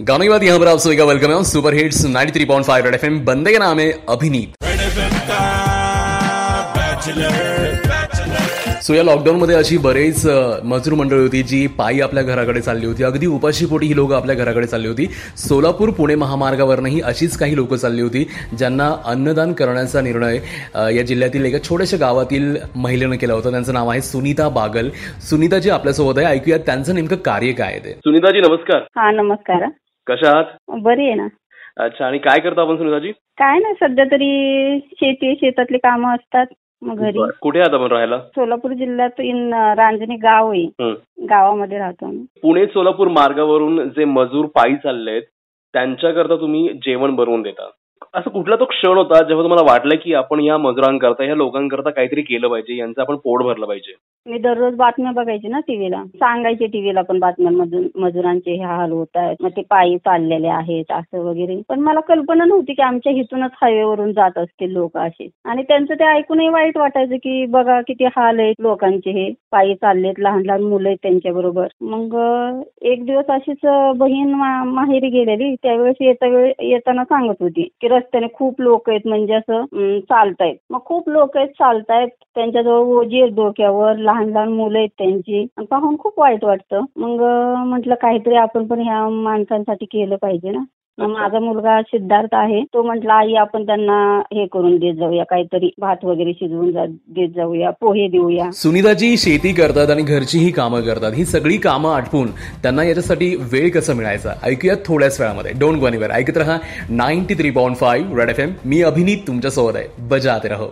गाने यहाँ पर आप सभी का वेलकम है सुपर हिट्स 93.5 रेड एफएम बंदे का नाम है अभिनीत। सो या लॉकडाऊनमध्ये अशी बरेच मजूर मंडळी होती जी पायी आपल्या घराकडे चालली होती. अगदी उपाशीपोटी ही लोकं आपल्या घराकडे चालली होती. सोलापूर पुणे महामार्गावरनंही अशीच काही लोकं चालली होती ज्यांना अन्नदान करण्याचा निर्णय या जिल्ह्यातील एका छोट्याशा गावातील महिलेनं केला होता. त्यांचं नाव आहे सुनीता बागल. सुनीताजी आपल्यासोबत आहे. ऐकूयात त्यांचं नेमकं कार्य काय आहे ते. सुनीताजी नमस्कार. हा नमस्कार. कशा आहात? बरी आहे ना. अच्छा आणि काय करता आपण सुनीताजी? काय नाही सध्या तरी शेती शेतातली कामं असतात मग घरी. बरं. कुठे आहात आपण राहायला? सोलापूर जिल्ह्यात इन रांजणी गाव आहे. हं. गावामध्ये राहतो आम्ही. पुणे सोलापूर मार्गावरून जे मजूर पायी चाललेत त्यांच्याकरता तुम्ही जेवण बनवून देता. असं कुठला तो क्षण होता जेव्हा तुम्हाला वाटलं की आपण या मजुरांकरता या लोकांकरता काहीतरी केलं पाहिजे यांचं आपण पोट भरलं पाहिजे? मी दररोज बातम्या बघायची ना टीव्हीला. सांगायचे टीव्हीला पण बातम्यांमधून मजुरांचे हे हाल होत आहेत. मग ते पायी चाललेले आहेत असं वगैरे. पण मला कल्पना नव्हती की आमच्या हिथूनच हायवेवरून जात असतील लोक असे. आणि त्यांचं ते ऐकूनही वाईट वाटायचं की बघा किती हाल आहेत लोकांचे हे. पायी चाललेत लहान लहान मुलं आहेत त्यांच्या बरोबर. मग एक दिवस अशीच बहीण माहेरी गेलेली. त्यावेळेस येता वेळ येताना सांगत होती की रस्त्याने खूप लोक आहेत. म्हणजे असं चालतायत. मग खूप लोक आहेत चालतायत. त्यांच्याजवळ ओजी आहेत डोक्यावर. लहान लहान मुलं आहेत त्यांची. पाहून खूप वाईट वाटतं. मग म्हटलं काहीतरी आपण पण ह्या माणसांसाठी केलं पाहिजे ना. मग माझा मुलगा सिद्धार्थ आहे. तो म्हटला आई आपण त्यांना हे करून देत जाऊया. काहीतरी भात वगैरे शिजवून जा- देत जाऊया. पोहे देऊया. सुनीताजी शेती करतात आणि घरचीही कामं करतात. ही सगळी कामं आटपून त्यांना याच्यासाठी वेळ कसा मिळायचा? ऐकूयात थोड्याच वेळामध्ये. डोंट गो एनिवेअर ऐकत रहा ninety three point five red F M मी अभिनीत तुमच्यासोबत आहे. बजाते रहो.